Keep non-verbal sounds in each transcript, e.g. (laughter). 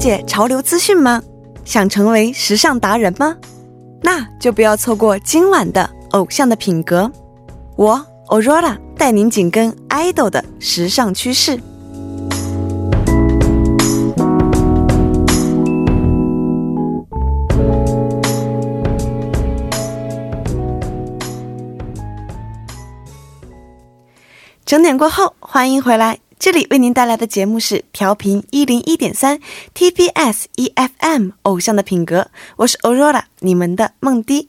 解潮流资讯吗？想成为时尚达人吗？那就不要错过今晚的《偶像的品格》，我 Aurora 带您紧跟 idol 的时尚趋势。整点过后，欢迎回来。这里为您带来的节目是调频一零一点三 TBS EFM 偶像的品格，我是 Aurora，你们的梦迪。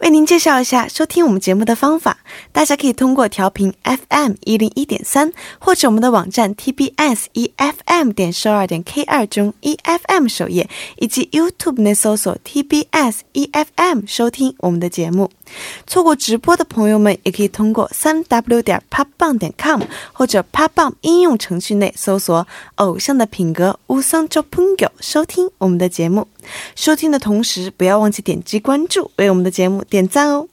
为您介绍一下收听我们节目的方法，大家可以通过调频 FM 一零一点三，或者我们的网站 TBS EFM 点收二点 K 二中 EFM 首页，以及 YouTube 内搜索 TBS EFM 收听我们的节目。错过直播的朋友们，也可以通过三 W 点 popbang 点 com 或者 popbang 应用程序内搜索“偶像的品格乌桑周朋友”收听我们的节目。收听的同时，不要忘记点击关注，为我们的节目点赞哦。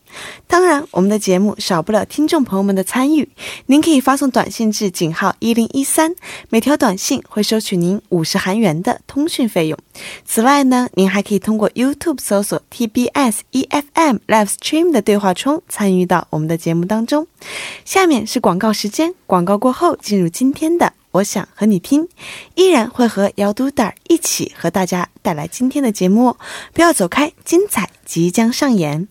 当然，我们的节目少不了听众朋友们的参与。您可以发送短信至井号一零一三，每条短信会收取您五十韩元的通讯费用。此外呢，您还可以通过 YouTube 搜索 TBS EFM Live Stream 的对话窗参与到我们的节目当中。下面是广告时间，广告过后进入今天的我想和你听，依然会和姚都达一起和大家带来今天的节目，不要走开，精彩即将上演。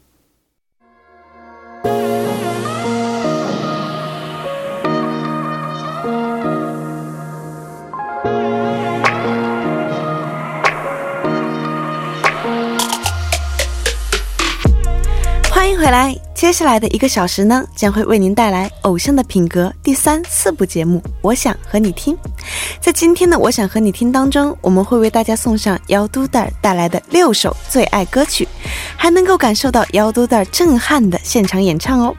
回来，接下来的一个小时呢，将会为您带来《偶像的品格》第三、四部节目。我想和你听，在今天的《我想和你听》当中，我们会为大家送上姚都带带来的六首最爱歌曲，还能够感受到姚都带震撼的现场演唱哦。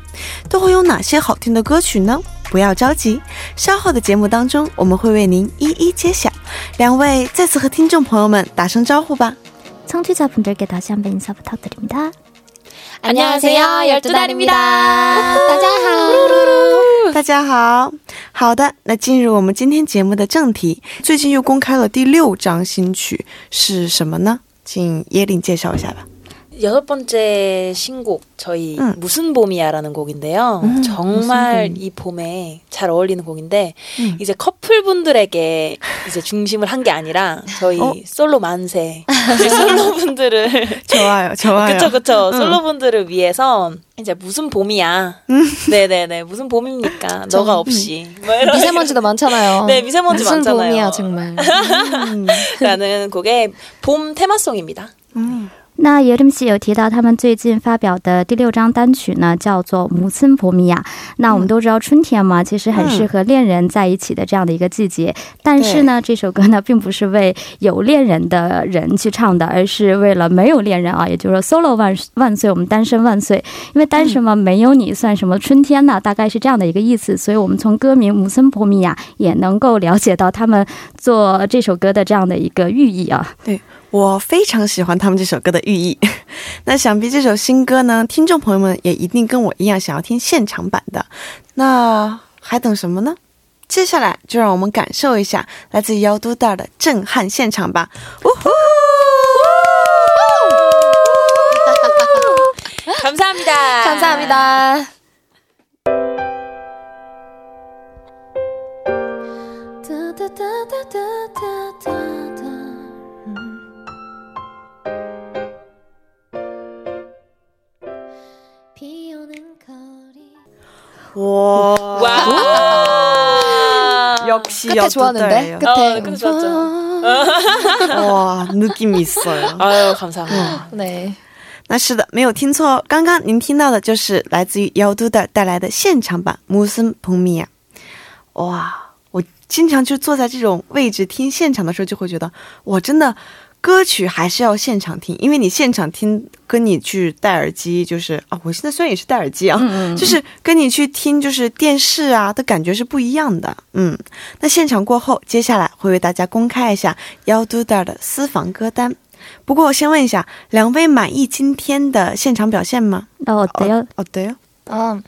都会有哪些好听的歌曲呢？不要着急，稍后的节目当中，我们会为您一一揭晓。两位再次和听众朋友们打声招呼吧。청취자분들께다시한번인사부탁드립니다 안녕하세요，열두달입니다。大家好，大家好。好的，那进入我们今天节目的正题，最近又公开了第六张新曲，是什么呢？请耶琳介绍一下吧。 여섯 번째 신곡 저희 음. 무슨 봄이야라는 곡인데요. 음, 정말 이 봄에 잘 어울리는 곡인데 음. 이제 커플분들에게 이제 중심을 한 게 아니라 저희 어? 솔로 만세 (laughs) 솔로분들을 좋아요, 좋아요. 그쵸 그쵸 솔로분들을 위해서 이제 무슨 봄이야. 음. 네네네 무슨 봄입니까? (laughs) 너가 없이 뭐 미세먼지도 많잖아요. 네 미세먼지 무슨 많잖아요. 봄이야 정말. (laughs) 라는 곡의 봄 테마송입니다. 음. 那耶伦西有提到他们最近发表的第六张单曲呢，叫做《姆森博米亚》。那我们都知道春天嘛，其实很适合恋人在一起的这样的一个季节。但是呢，这首歌呢，并不是为有恋人的人去唱的，而是为了没有恋人啊，也就是说 solo 万万岁，我们单身万岁。因为单身嘛，没有你算什么春天呢？大概是这样的一个意思。所以我们从歌名《姆森博米亚》也能够了解到他们做这首歌的这样的一个寓意啊。对。我非常喜欢他们这首歌的寓意，(laughs) 那想必这首新歌呢，听众朋友们也一定跟我一样想要听现场版的，那还等什么呢？接下来就让我们感受一下来自姚都大的震撼现场吧！呜呼！감사합니다감사합니다 와. 와. 역시 끝에 좋았는데? 끝에. 어, 끝에 좋았죠. 와, 느낌이 있어요. (laughs) 아유, 감사합니다. 네. 那是的，没有听错，刚刚您听到的就是来自于姚都的带来的现场版《무슨봄이야》。 哇，我经常就坐在这种位置听现场的时候，就会觉得，我真的。 歌曲还是要现场听，因为你现场听跟你去戴耳机，就是啊，我现在虽然也是戴耳机啊，就是跟你去听就是电视啊的感觉是不一样的。嗯，那现场过后，接下来会为大家公开一下幺嘟达的私房歌单。不过我先问一下，两位满意今天的现场表现吗？哦，对哦，对哦。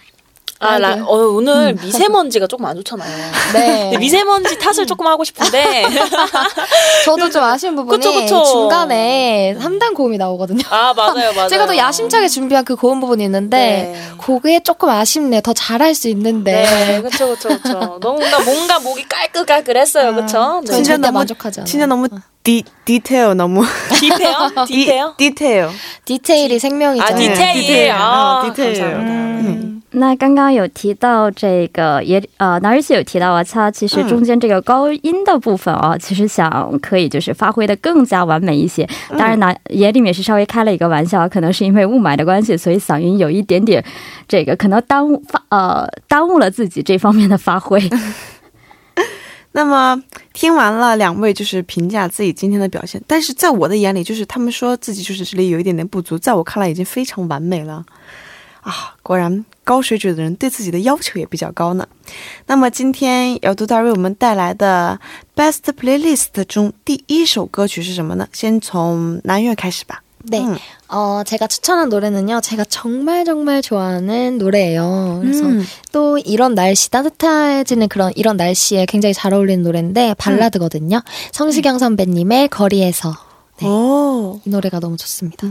아, 라, 어, 오늘 미세먼지가 조금 안 좋잖아요. 네. 미세먼지 탓을 조금 하고 싶은데. (laughs) 저도 좀 아쉬운 부분이 그쵸, 그쵸. 중간에 3단 고음이 나오거든요. 아, 맞아요, (laughs) 맞아요. 제가 또 야심차게 준비한 그 고음 부분이 있는데 네. 그게 조금 아쉽네. 더 잘할 수 있는데. 네, 그쵸, 그쵸, 그쵸. 뭔가, 뭔가 목이 깔끔깔끔 했어요, 그쵸? 네. 진짜 너무- 만족하지 않아요. 진짜 너무 디 디테일 너무 딥해요? 딥해요? 디, 디테일. 디테일이 생명이죠. 아, 네, 디테일. 디테일. 아, 어, 디테일. 감사합니다. 음. 那刚刚有提到这个也呃，哪儿西有提到啊，他其实中间这个高音的部分啊，其实想可以就是发挥的更加完美一些。当然呢，也里面是稍微开了一个玩笑，可能是因为雾霾的关系，所以嗓音有一点点这个可能耽误发呃耽误了自己这方面的发挥。(laughs) 那么听完了两位就是评价自己今天的表现，但是在我的眼里，就是他们说自己就是这里有一点点不足，在我看来已经非常完美了啊！果然高水准的人对自己的要求也比较高呢。那么今天姚杜大为我们带来的 Best Playlist 中第一首歌曲是什么呢？先从南岳开始吧。 네. 음. 어, 제가 추천한 노래는요. 제가 정말 정말 좋아하는 노래예요. 그래서 음. 또 이런 날씨 따뜻해지는 그런 이런 날씨에 굉장히 잘 어울리는 노래인데 발라드거든요. 성시경 선배님의 거리에서 네. 哦， 이 노래가 너무 좋습니다.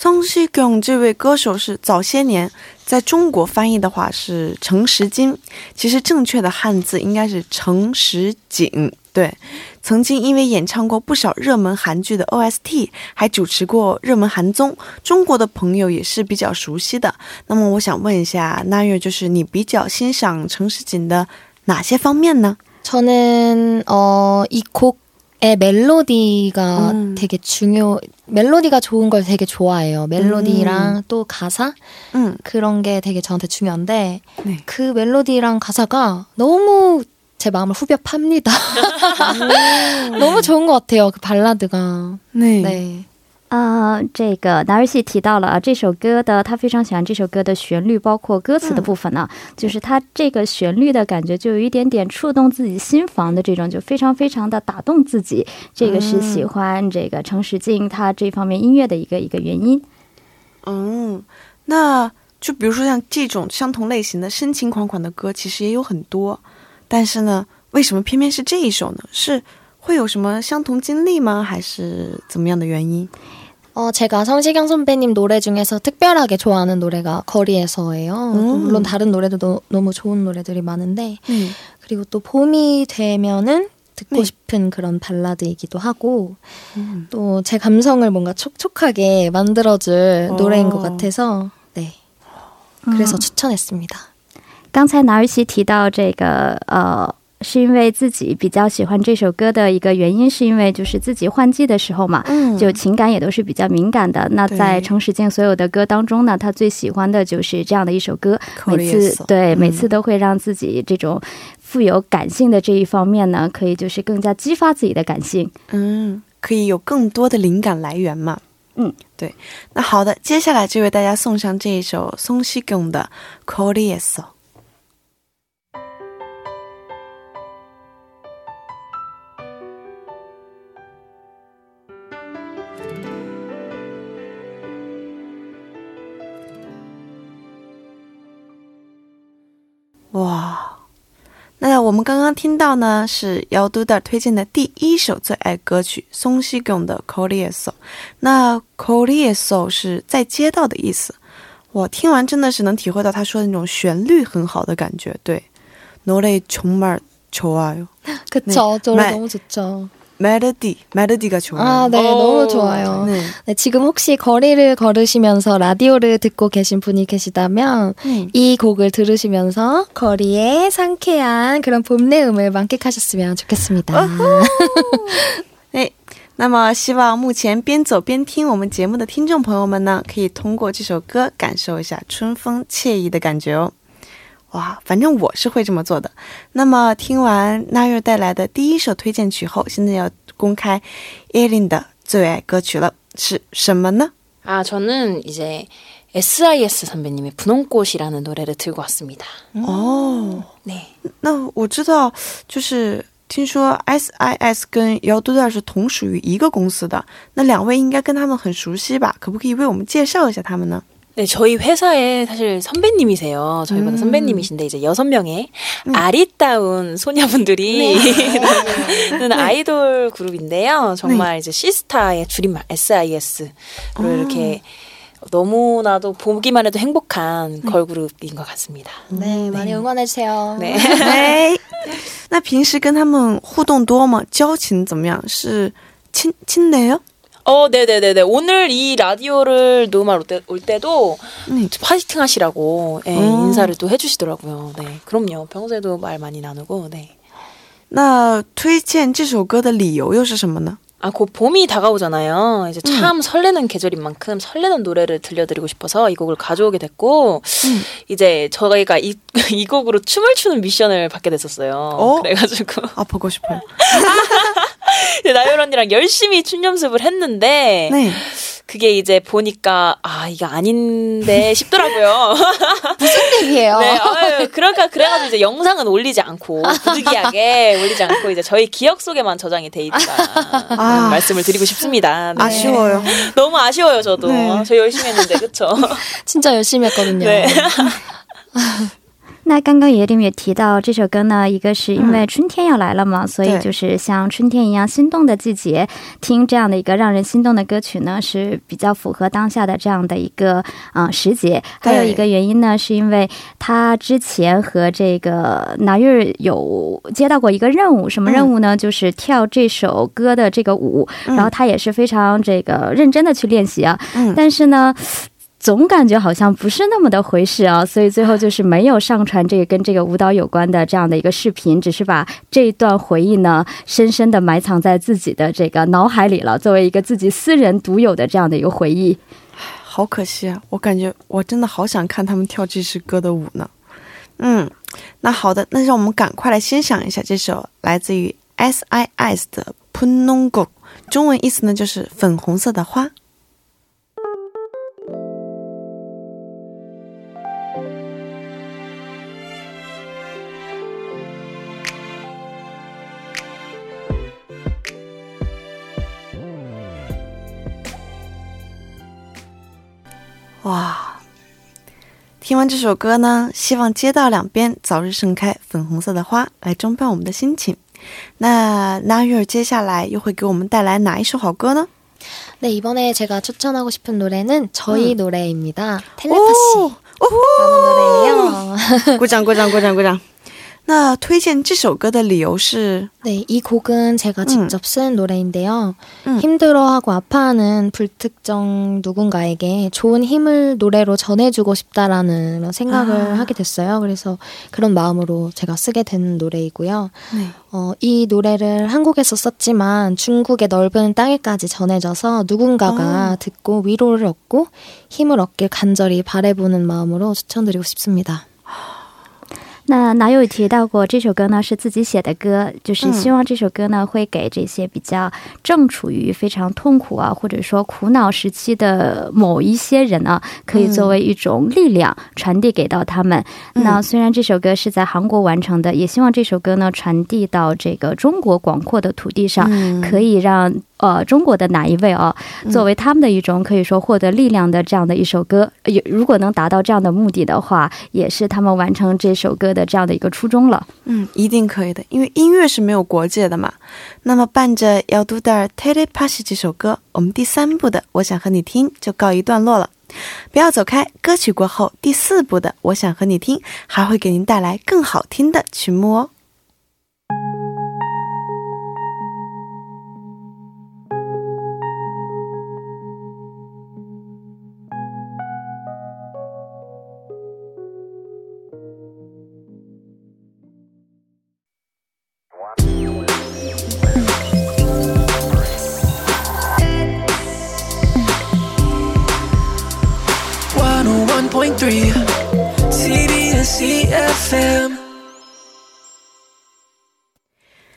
宋西경这位歌手是早些年在中国翻译的话是陈时金，其实正确的汉字应该是陈时锦。对，曾经因为演唱过不少热门韩剧的 OST，还主持过热门韩综，中国的朋友也是比较熟悉的。那么我想问一下，那月就是你比较欣赏陈时锦的哪些方面呢？ 저는 어, 이 곡 의 멜로디가 음. 되게 중요 멜로디가 좋은 걸 되게 좋아해요. 멜로디랑 또 가사 嗯 그런 게 되게 저한테 중요한데 네. 그 멜로디랑 가사가 너무 제 마음을 후벼 팝니다. (laughs) (laughs) 너무 좋은 것 같아요. 그 발라드가. 那 네. 啊、这个达瑞西提到了啊，这首歌的他非常喜欢这首歌的旋律，包括歌词的部分呢，就是他这个旋律的感觉就有一点点触动自己心房的这种，就非常非常的打动自己。这个是喜欢这个程时静他这方面音乐的一个一个原因。嗯，那就比如说像这种相同类型的深情款款的歌，其实也有很多，但是呢，为什么偏偏是这一首呢？是会有什么相同经历吗？还是怎么样的原因？ 어, 제가 성시경 선배님 노래 중에서 특별하게 좋아하는 노래가 거리에서예요. 음. 물론 다른 노래도 너, 너무 좋은 노래들이 많은데 음. 그리고 또 봄이 되면은 듣고 네. 싶은 그런 발라드이기도 하고 음. 또 제 감성을 뭔가 촉촉하게 만들어줄 어. 노래인 것 같아서 네 그래서 추천했습니다. 刚才纳尔西提到这个呃。 是因为自己比较喜欢这首歌的一个原因，是因为就是自己换季的时候嘛，嗯就情感也都是比较敏感的。那在程时静所有的歌当中呢，他最喜欢的就是这样的一首歌，每次对、嗯每次都会让自己这种富有感性的这一方面呢，可以就是更加激发自己的感性。嗯，可以有更多的灵感来源嘛。嗯，对。那好的，接下来就为大家送上这一首松西贡的《Koreaso》。哇，那我们刚刚听到呢是姚都的推荐的第一首最爱歌曲松西贡的《Koreaso》。那 Koreaso 是在街道的意思。我听完真的是能体会到他说的那种旋律很好的感觉。对，노래정말좋아요。 (laughs) 그쵸. 노래 말- 너무 좋죠. 멜로디, 멜로디가 좋아요. 아, 네, 오, 너무 좋아요. 네. 네, 지금 혹시 거리를 걸으시면서 라디오를 듣고 계신 분이 계시다면 음. 이 곡을 들으시면서 거리의 상쾌한 그런 봄내음을 만끽하셨으면 좋겠습니다. (laughs) 哎，那么希望目前边走边听我们节目的听众朋友们呢，可以通过这首歌感受一下春风惬意的感觉哦。 哇，反正我是会这么做的。那么听完那月带来的第一首推荐曲后，现在要公开 e l i n 的最爱歌曲了，是什么呢？ 아, 저는 이제 SIS 선배님의 분홍꽃이라는 노래를 들고 왔습니다. 哦， 네. 那我知道，就是听说 SIS 跟姚都段是同属于一个公司的，那两位应该跟他们很熟悉吧？可不可以为我们介绍一下他们呢？ 네, 저희 회사에 사실 선배님이세요. 저희보다 음. 선배님이신데 이제 여섯 명의 음. 아리따운 소녀분들이 네. 는 (laughs) 아이돌 그룹인데요. 정말 네. 이제 시스타의 줄임말 SIS로 아. 이렇게 너무나도 보기만 해도 행복한 네. 걸그룹인 것 같습니다. 네, 네. 많이 응원해 주세요. 네. 네. (laughs) 那平时跟他们互动多吗？交情怎么样？是亲亲的哟？ 어, 네네네네. 오늘 이 라디오를 녹음할 올, 때, 올 때도 네. 파이팅 하시라고 네, 어. 인사를 또 해주시더라고요. 네, 그럼요. 평소에도 말 많이 나누고, 네. 那推荐这首歌的理由又是什么呢？ 아, 곧 봄이 다가오잖아요. 이제 참 음. 설레는 계절인 만큼 설레는 노래를 들려드리고 싶어서 이 곡을 가져오게 됐고, 음. 이제 저희가 이, (laughs) 이 곡으로 춤을 추는 미션을 받게 됐었어요. 어? 그래가지고. 아, 보고 싶어요. (laughs) 나열 언니랑 열심히 춤 연습을 했는데, 네. 그게 이제 보니까 아 이게 아닌데 싶더라고요. (laughs) 무슨 얘기예요? 네, 어, 그러니까 그래가지고 이제 영상은 올리지 않고 부득이하게 (laughs) 올리지 않고 이제 저희 기억 속에만 저장이 돼 있다 아. 말씀을 드리고 싶습니다. 네. 아쉬워요. 너무 아쉬워요 저도. 네. 저 열심히 했는데 그쵸? (laughs) 진짜 열심히 했거든요. 네. 那刚刚也里面也提到这首歌呢，一个是因为春天要来了嘛，所以就是像春天一样心动的季节，听这样的一个让人心动的歌曲呢，是比较符合当下的这样的一个啊时节。还有一个原因呢，是因为他之前和这个拿月有接到过一个任务，什么任务呢？就是跳这首歌的这个舞，然后他也是非常这个认真的去练习啊。但是呢。总感觉好像不是那么的回事啊，所以最后就是没有上传这个跟这个舞蹈有关的这样的一个视频，只是把这一段回忆呢，深深的埋藏在自己的这个脑海里了，作为一个自己私人独有的这样的一个回忆。好可惜啊，我感觉我真的好想看他们跳这首歌的舞呢。嗯，那好的，那让我们赶快来欣赏一下这首来自于 SIS 的 Punongo 中文意思呢就是粉红色的花。哇，听完这首歌呢，希望街道两边早日盛开粉红色的花，来装扮我们的心情。那那月接下来又会给我们带来哪一首好歌呢？네이번에제가추천하고싶은노래는저희노래입니다 텔레파시라는노래예요(laughs) 鼓掌鼓掌鼓掌鼓掌 那推荐这首歌的理由是， 네, 이 곡은 제가 직접 쓴 노래인데요. 힘들어하고 아파하는 불특정 누군가에게 좋은 힘을 노래로 전해주고 싶다라는 생각을 아. 하게 됐어요. 그래서 그런 마음으로 제가 쓰게 된 노래이고요. 네. 어, 이 노래를 한국에서 썼지만 중국의 넓은 땅에까지 전해져서 누군가가 어. 듣고 위로를 얻고 힘을 얻길 간절히 바래보는 마음으로 추천드리고 싶습니다. 那哪有提到过这首歌呢？是自己写的歌，就是希望这首歌呢会给这些比较正处于非常痛苦啊，或者说苦恼时期的某一些人呢，可以作为一种力量传递给到他们。那虽然这首歌是在韩国完成的，也希望这首歌呢传递到这个中国广阔的土地上，可以让。呃，中国的哪一位啊？作为他们的一种可以说获得力量的这样的一首歌，也如果能达到这样的目的的话，也是他们完成这首歌的这样的一个初衷了。嗯，一定可以的，因为音乐是没有国界的嘛。那么伴着要读的《Telepathy》这首歌，我们第三部的《我想和你听》就告一段落了。不要走开，歌曲过后，第四部的《我想和你听》还会给您带来更好听的曲目哦。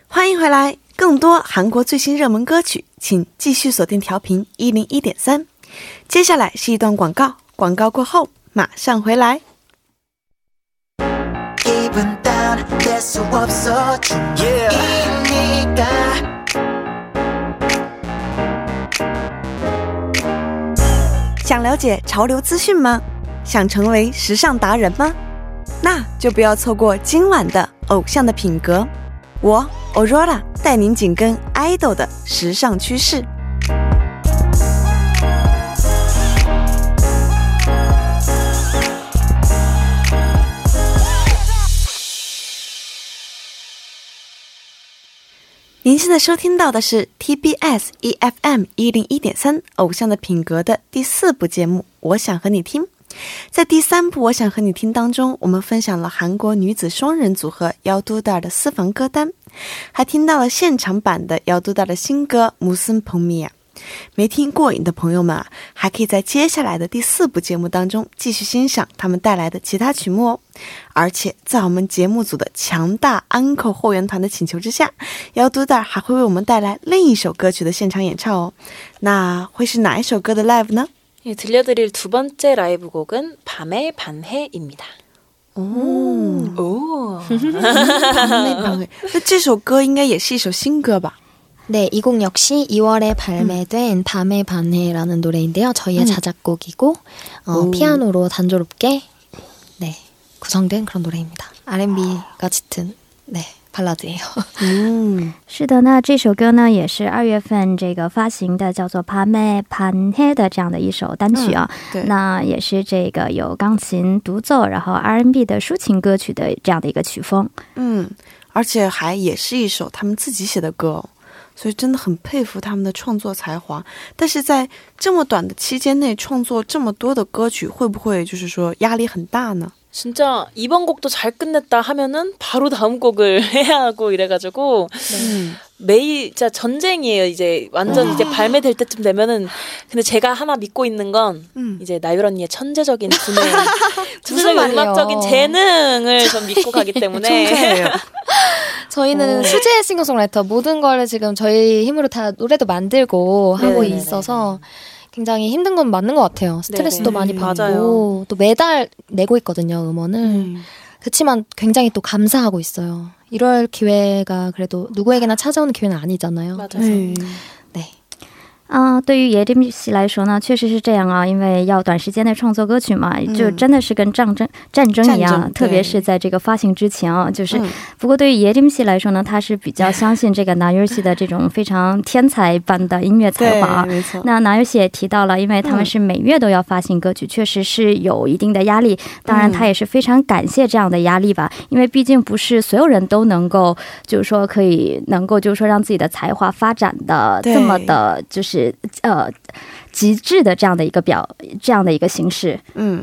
欢迎回来，更多韩国最新热门歌曲，请继续锁定调频一零一点三。接下来是一段广告，广告过后马上回来。想了解潮流资讯吗？想成为时尚达人吗？那就不要错过今晚的偶像的品格。我 Aurora 带您紧跟 idol 的时尚趋势。您现在收听到的是 TBS EFM 一零一点三《偶像的品格》的第四部节目。我想和你听，在第三部《我想和你听》当中，我们分享了韩国女子双人组合姚都大的私房歌单，还听到了现场版的姚都大的新歌《무슨봄이야》。没听过瘾的朋友们啊，还可以在接下来的第四部节目当中继续欣赏他们带来的其他曲目哦。而且在我们节目组的强大 Uncle 后援团的请求之下，姚都大还会为我们带来另一首歌曲的现场演唱哦。那会是哪一首歌的 live 呢？ 예들려드릴두번째라이브곡은밤의반해입니다哦哦，밤의반해那这首歌应该也是一首新歌吧？ (laughs) 네, 이 곡 역시 2월에 발매된 음. 밤의 반해라는 노래인데요. 저희의 음. 자작곡이고 어, 피아노로 단조롭게 네 구성된 그런 노래입니다. R&B가 짙은 네 哈老贼哦嗯。(laughs) 是的那这首歌呢也是二月份这个发行的叫做帕梅潘黑的这样的一首单曲啊。那也是这个有钢琴独奏然后 rnb 的抒情歌曲的这样的一个曲风。嗯而且还也是一首他们自己写的歌哦所以真的很佩服他们的创作才华。但是在这么短的期间内创作这么多的歌曲会不会就是说压力很大呢？ 진짜 이번 곡도 잘 끝냈다 하면은 바로 다음 곡을 (laughs) 해야 하고 이래가지고 네. 매일 진짜 전쟁이에요. 이제 완전 이제 발매될 때쯤 되면은 근데 제가 하나 믿고 있는 건 음. 이제 나율 언니의 천재적인 두뇌, (laughs) (laughs) 두뇌 음악적인 재능을 좀 믿고 가기 때문에 저희는 어. 수제 싱어송라이터 모든 거를 지금 저희 힘으로 다 노래도 만들고 하고 네네네네. 있어서. 굉장히 힘든 건 맞는 것 같아요. 스트레스도 네네. 많이 음, 받고 맞아요. 또 매달 내고 있거든요 음원을. 음. 그렇지만 굉장히 또 감사하고 있어요. 이럴 기회가 그래도 누구에게나 찾아오는 기회는 아니잖아요. 맞아요. 네. 啊，对于耶利西来说呢，确实是这样啊，因为要短时间内创作歌曲嘛，就真的是跟战争战争一样，特别是在这个发行之前啊，就是。不过对于耶利西来说呢，他是比较相信这个拿约西的这种非常天才般的音乐才华。没错。那拿约西也提到了，因为他们是每月都要发行歌曲，确实是有一定的压力。当然，他也是非常感谢这样的压力吧，因为毕竟不是所有人都能够，就是说可以能够，就是说让自己的才华发展的这么的，就是。是呃极致的这样的一个表这样的一个形式。嗯，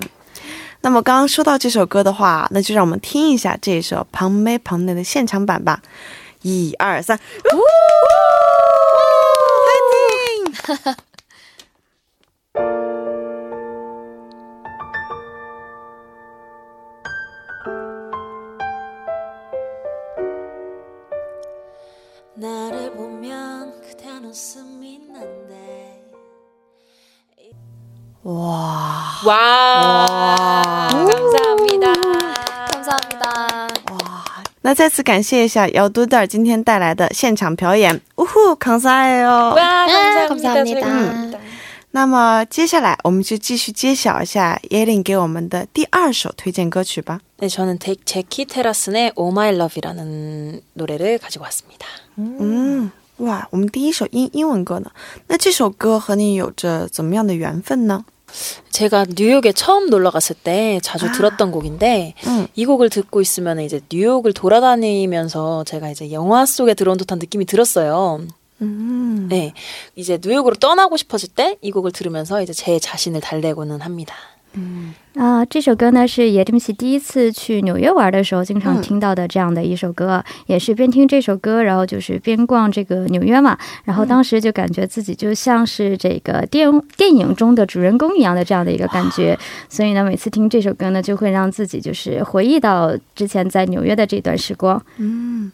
那么刚刚说到这首歌的话，那就让我们听一下这首《庞梅庞内》的现场版吧。一二三，嗨 (laughs) 听！ 와. 와. 와. 감사합니다. 감사합니다. 와. 那再次感谢一下姚都的今天带来的现场表演，呜呼，감사해요。 와, 감사합니다. 감사합니다. 那么接下来我们就继续揭晓一下耶琳给我们的第二首推荐歌曲吧。 네, 저는 제키 테라슨의 Oh My Love이라는 노래를 가지고 왔습니다. 음. 哇，我们第一首英英文歌呢？那这首歌和你有着怎么样的缘分呢？ 제가 뉴욕에 처음 놀러 갔을 때 자주 아. 들었던 곡인데 음. 이 곡을 듣고 있으면 이제 뉴욕을 돌아다니면서 제가 이제 영화 속에 들어온 듯한 느낌이 들었어요. 음. 네, 이제 뉴욕으로 떠나고 싶어질 때 이 곡을 들으면서 이제 제 자신을 달래고는 합니다. 嗯啊，这首歌呢是叶珍熙第一次去纽约玩的时候经常听到的这样的一首歌，也是边听这首歌，然后就是边逛这个纽约嘛，然后当时就感觉自己就像是这个电电影中的主人公一样的这样的一个感觉，所以呢，每次听这首歌呢，就会让自己就是回忆到之前在纽约的这段时光。嗯，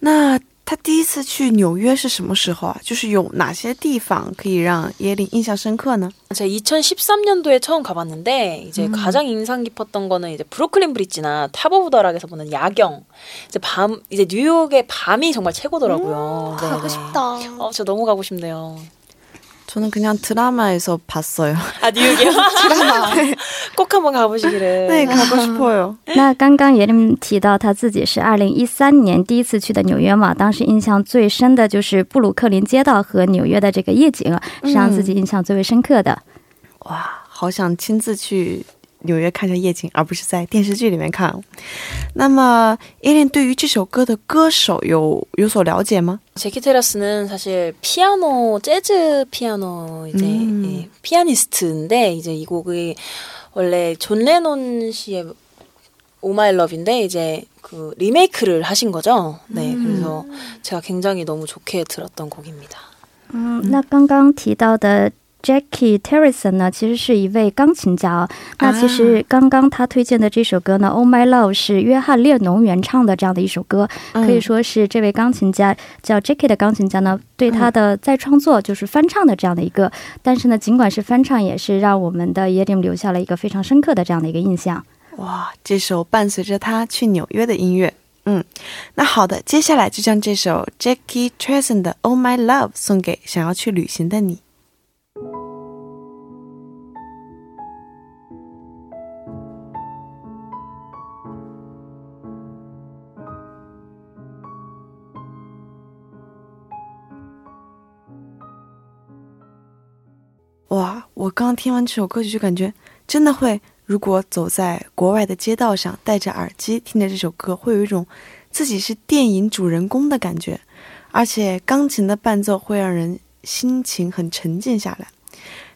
那。 他第一次去纽约是什么时候啊？就是有哪些地方可以让耶琳印象深刻呢？제가2013년도에 처음 가봤는데 이제 음. 가장 인상 깊었던 거는 이제 브루클린 브릿지나 탑 오브 더락에서 보는 야경. 이제 밤 이제 뉴욕의 밤이 정말 최고더라고요. 음, 가고 싶다. 어, 저 너무 가고 싶네요. 저는 그냥 드라마에서 봤어요. 아 뉴욕이요? (laughs) 드라마. 꼭 한번 가보시기를. 네, 가고 싶어요. 那刚刚也提到他自己是二零一三年第一次去的纽约嘛，当时印象最深的就是布鲁克林街道和纽约的这个夜景，是让自己印象最为深刻的。 哇，好想亲自去 纽约看一下夜景，而不是在电视剧里面看。那么，伊莲对于这首歌的歌手有有所了解吗？ 제키 테라스는 사실 피아노 재즈 피아노 이제 음. 예, 피아니스트인데 이제 이 곡이 원래 존 레논 씨의 오마이 러브인데 이제 그 리메이크를 하신 거죠. 네, 음. 그래서 제가 굉장히 너무 좋게 들었던 곡입니다. 음, 那刚刚提到的 Jackie Terrison 呢，其实是一位钢琴家。那其实刚刚他推荐的这首歌呢，《Oh My Love》是约翰列侬原唱的这样的一首歌，可以说是这位钢琴家叫 Jackie 的钢琴家呢，对他的再创作就是翻唱的这样的一个。但是呢，尽管是翻唱，也是让我们的 Yedim 留下了一个非常深刻的这样的一个印象。哇，这首伴随着他去纽约的音乐，嗯，那好的，接下来就将这首 Jackie Terrison 的《Oh My Love》送给想要去旅行的你。我刚听完这首歌曲，就感觉真的会，如果走在国外的街道上，戴着耳机听着这首歌，会有一种自己是电影主人公的感觉。而且钢琴的伴奏会让人心情很沉静下来，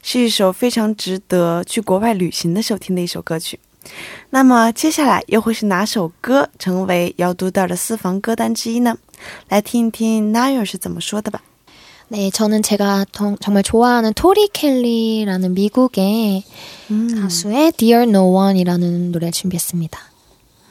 是一首非常值得去国外旅行的时候听的一首歌曲。那么接下来又会是哪首歌成为要读到的私房歌单之一呢？来听一听 Nair 是怎么说的吧。 네, 저는 제가 정말 좋아하는 토리 켈리라는 미국의 음. 가수의 Dear No One이라는 노래 준비했습니다.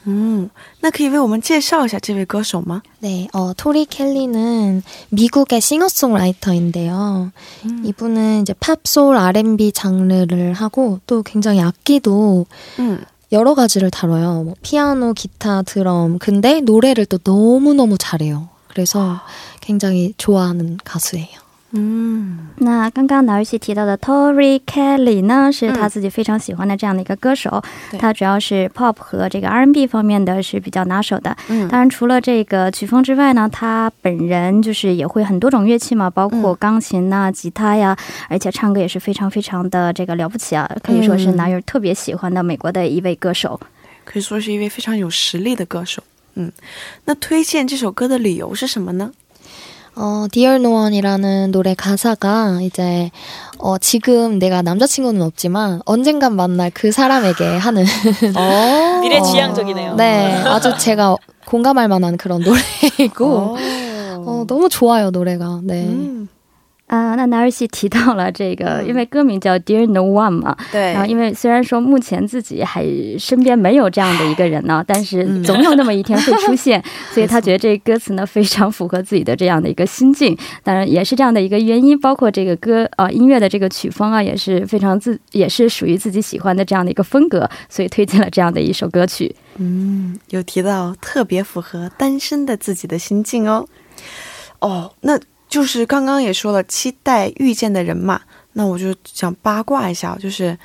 음, 那可以为我们介绍一下这位歌手吗? 네, 어, 토리 켈리는 미국의 싱어송라이터인데요. 음. 이분은 이제 팝, 소울, R&B 장르를 하고 또 굉장히 악기도 음. 여러 가지를 다뤄요. 뭐 피아노, 기타, 드럼. 근데 노래를 또 너무너무 잘해요. 그래서 굉장히 좋아하는 가수예요. 嗯，那刚刚哪儿西提到的 Tori Kelly 呢，是他自己非常喜欢的这样的一个歌手。他主要是 Pop 和这个 R&B 方面的是比较拿手的。嗯，当然除了这个曲风之外呢，他本人就是也会很多种乐器嘛，包括钢琴呐、吉他呀，而且唱歌也是非常非常的这个了不起啊，可以说是哪儿特别喜欢的美国的一位歌手，可以说是一位非常有实力的歌手。嗯，那推荐这首歌的理由是什么呢？ 어, Dear No One이라는 노래 가사가 이제 어, 지금 내가 남자친구는 없지만 언젠간 만날 그 사람에게 하는 어, (laughs) 미래 지향적이네요. 어, 네, 아주 제가 공감할 만한 그런 노래이고 어, 너무 좋아요 노래가. 네. 음. 啊，那男儿戏提到了这个，因为歌名叫 Dear No One 嘛，对。然后，因为虽然说目前自己还身边没有这样的一个人呢，(laughs) 但是总有那么一天会出现，(laughs) 所以他觉得这歌词呢非常符合自己的这样的一个心境。当然，也是这样的一个原因，包括这个歌啊音乐的这个曲风啊也是非常自，也是属于自己喜欢的这样的一个风格，所以推荐了这样的一首歌曲。嗯，有提到特别符合单身的自己的心境哦。哦，那。就是刚刚也说了，期待遇见的人嘛，那我就想八卦一下，就是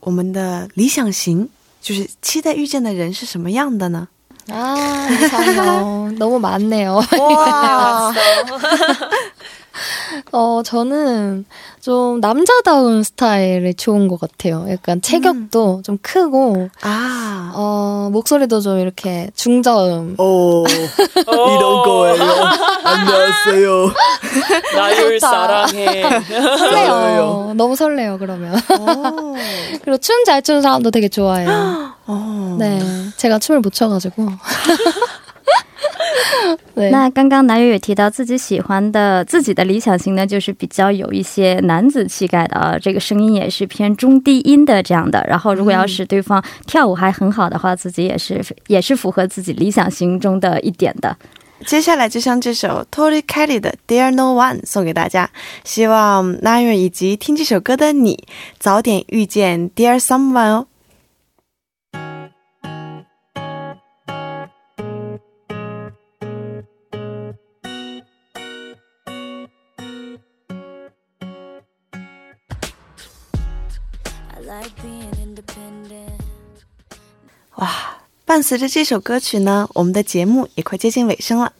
我们的理想型，就是期待遇见的人是什么样的呢？(laughs) (laughs) (laughs) 啊，너무많네요哇， 어 저는 좀 남자다운 스타일이 좋은 것 같아요. 약간 체격도 음. 좀 크고, 아, 어, 목소리도 좀 이렇게 중저음. 오, 이런 거예요. 안녕하세요. (laughs) 나를 사랑해. 설레요. 너무 설레요, 그러면. (laughs) 그리고 춤 잘 추는 사람도 되게 좋아해요. (gasps) 네. 제가 춤을 못 춰가지고. (laughs) (laughs) 那刚刚南月也提到自己喜欢的自己的理想型呢，就是比较有一些男子气概的啊，这个声音也是偏中低音的这样的。然后如果要是对方跳舞还很好的话，自己也是也是符合自己理想型中的一点的。接下来就像这首 Tori Kelly 的 Dear No One 送给大家，希望南月以及听这首歌的你早点遇见 Dear Someone 哦。伴随着这首歌曲呢，我们的节目也快接近尾声了。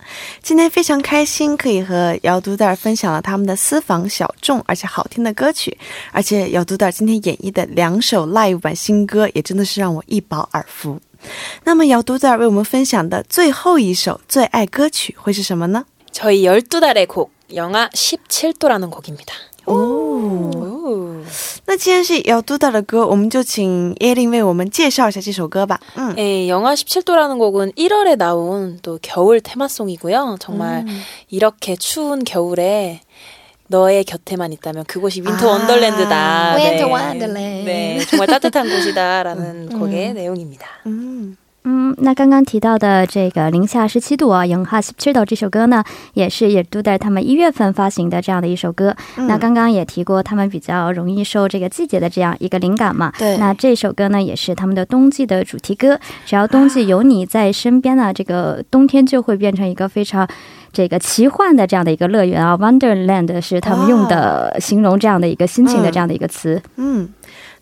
今天非常开心，可以和姚都蛋分享了他们的私房小众而且好听的歌曲。而且姚都蛋今天演绎的两首 live 版新歌，也真的是让我一饱耳福。那么姚都蛋为我们分享的最后一首最爱歌曲会是什么呢？저희열두달의곡영하17도라는곡입니다哦， 那既然是姚都大的歌，我们就请叶玲为我们介绍一下这首歌吧。嗯，诶，영하17도라는곡은 1월에나온또겨울테마송이고요정말이렇게추운겨울에너의곁에만있다면그곳이윈터원더랜드다 Winter Wonderland. 네정말따뜻한곳이다라는곡의내용입니다(laughs) 嗯。 嗯，那刚刚提到的这个零下十七度啊，영하十七度这首歌呢，也是也都在他们一月份发行的这样的一首歌。那刚刚也提过，他们比较容易受这个季节的这样一个灵感嘛。对。那这首歌呢，也是他们的冬季的主题歌。只要冬季有你在身边呢，这个冬天就会变成一个非常这个奇幻的这样的一个乐园啊。Wonderland 是他们用的形容这样的一个心情的这样的一个词。嗯，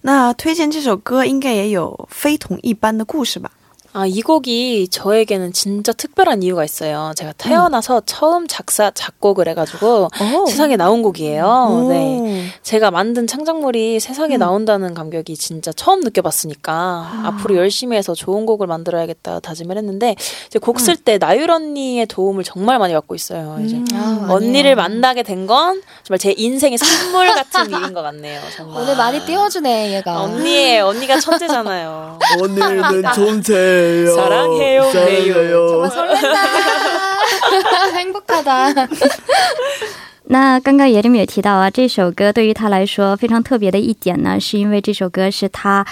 那推荐这首歌应该也有非同一般的故事吧？ 아, 이 곡이 저에게는 진짜 특별한 이유가 있어요. 제가 태어나서 음. 처음 작사, 작곡을 해가지고 오. 세상에 나온 곡이에요. 오. 네. 제가 만든 창작물이 세상에 음. 나온다는 감격이 진짜 처음 느껴봤으니까 아. 앞으로 열심히 해서 좋은 곡을 만들어야겠다 다짐을 했는데 이제 곡 쓸때 음. 나율 언니의 도움을 정말 많이 받고 있어요. 이제 음. 아, 언니를 만나게 된 건 정말 제 인생의 선물 (laughs) 같은 일인 것 같네요. 정말. 오늘 많이 띄워주네, 얘가. 언니의, 언니가 천재잖아요. (laughs) 언니는 존재. (laughs) 사랑해요. 사랑해요. 사랑해요. 정말 설렌다. 행복하다. (laughs) 那刚刚叶里也提到啊，这首歌对于他来说非常特别的一点呢，是因为这首歌是他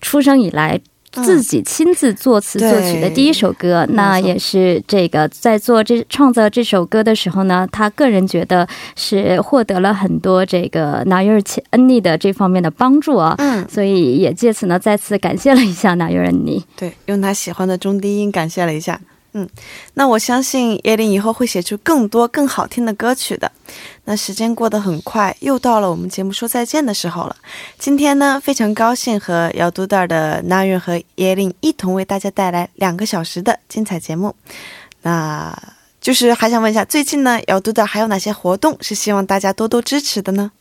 出生以来。 自己亲自作词作曲的第一首歌，那也是这个在做这创造这首歌的时候呢，他个人觉得是获得了很多这个纳约尔恩妮的这方面的帮助啊，嗯，所以也借此呢再次感谢了一下纳约尔恩妮，对，用他喜欢的中低音感谢了一下。嗯，那我相信叶琳以后会写出更多更好听的歌曲的。那时间过得很快，又到了我们节目说再见的时候了。今天呢，非常高兴和姚都蛋的那月和耶琳一同为大家带来两个小时的精彩节目。那就是还想问一下，最近呢，姚都蛋还有哪些活动是希望大家多多支持的呢？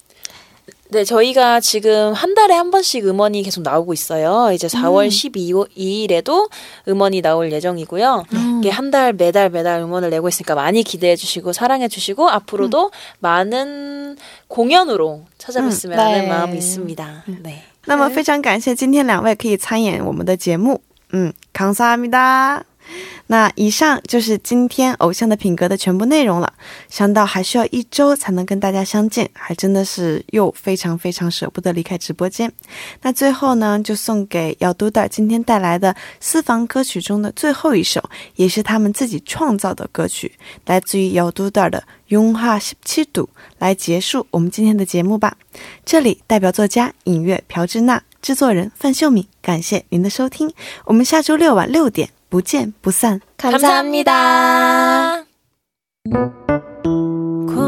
네, 저희가 지금 한 달에 한 번씩 음원이 계속 나오고 있어요. 이제 4월 음. 12일에도 음원이 나올 예정이고요. 음. 한 달, 매달, 매달 음원을 내고 있으니까 많이 기대해 주시고 사랑해 주시고 앞으로도 음. 많은 공연으로 찾아뵀으면 음. 하는 네. 마음이 있습니다. 음. 네. 那么非常感谢今天两位可以参演我们的节目，嗯，감사합니다。 那以上就是今天偶像的品格的全部内容了。想到还需要一周才能跟大家相见，还真的是又非常非常舍不得离开直播间。那最后呢，就送给姚都的今天带来的私房歌曲中的最后一首，也是他们自己创造的歌曲，来自于姚都的《永哈十七度》，来结束我们今天的节目吧。这里代表作家尹月朴智娜，制作人范秀敏，感谢您的收听。我们下周六晚六点。 무见不散. 감사합니다. 감사합니다.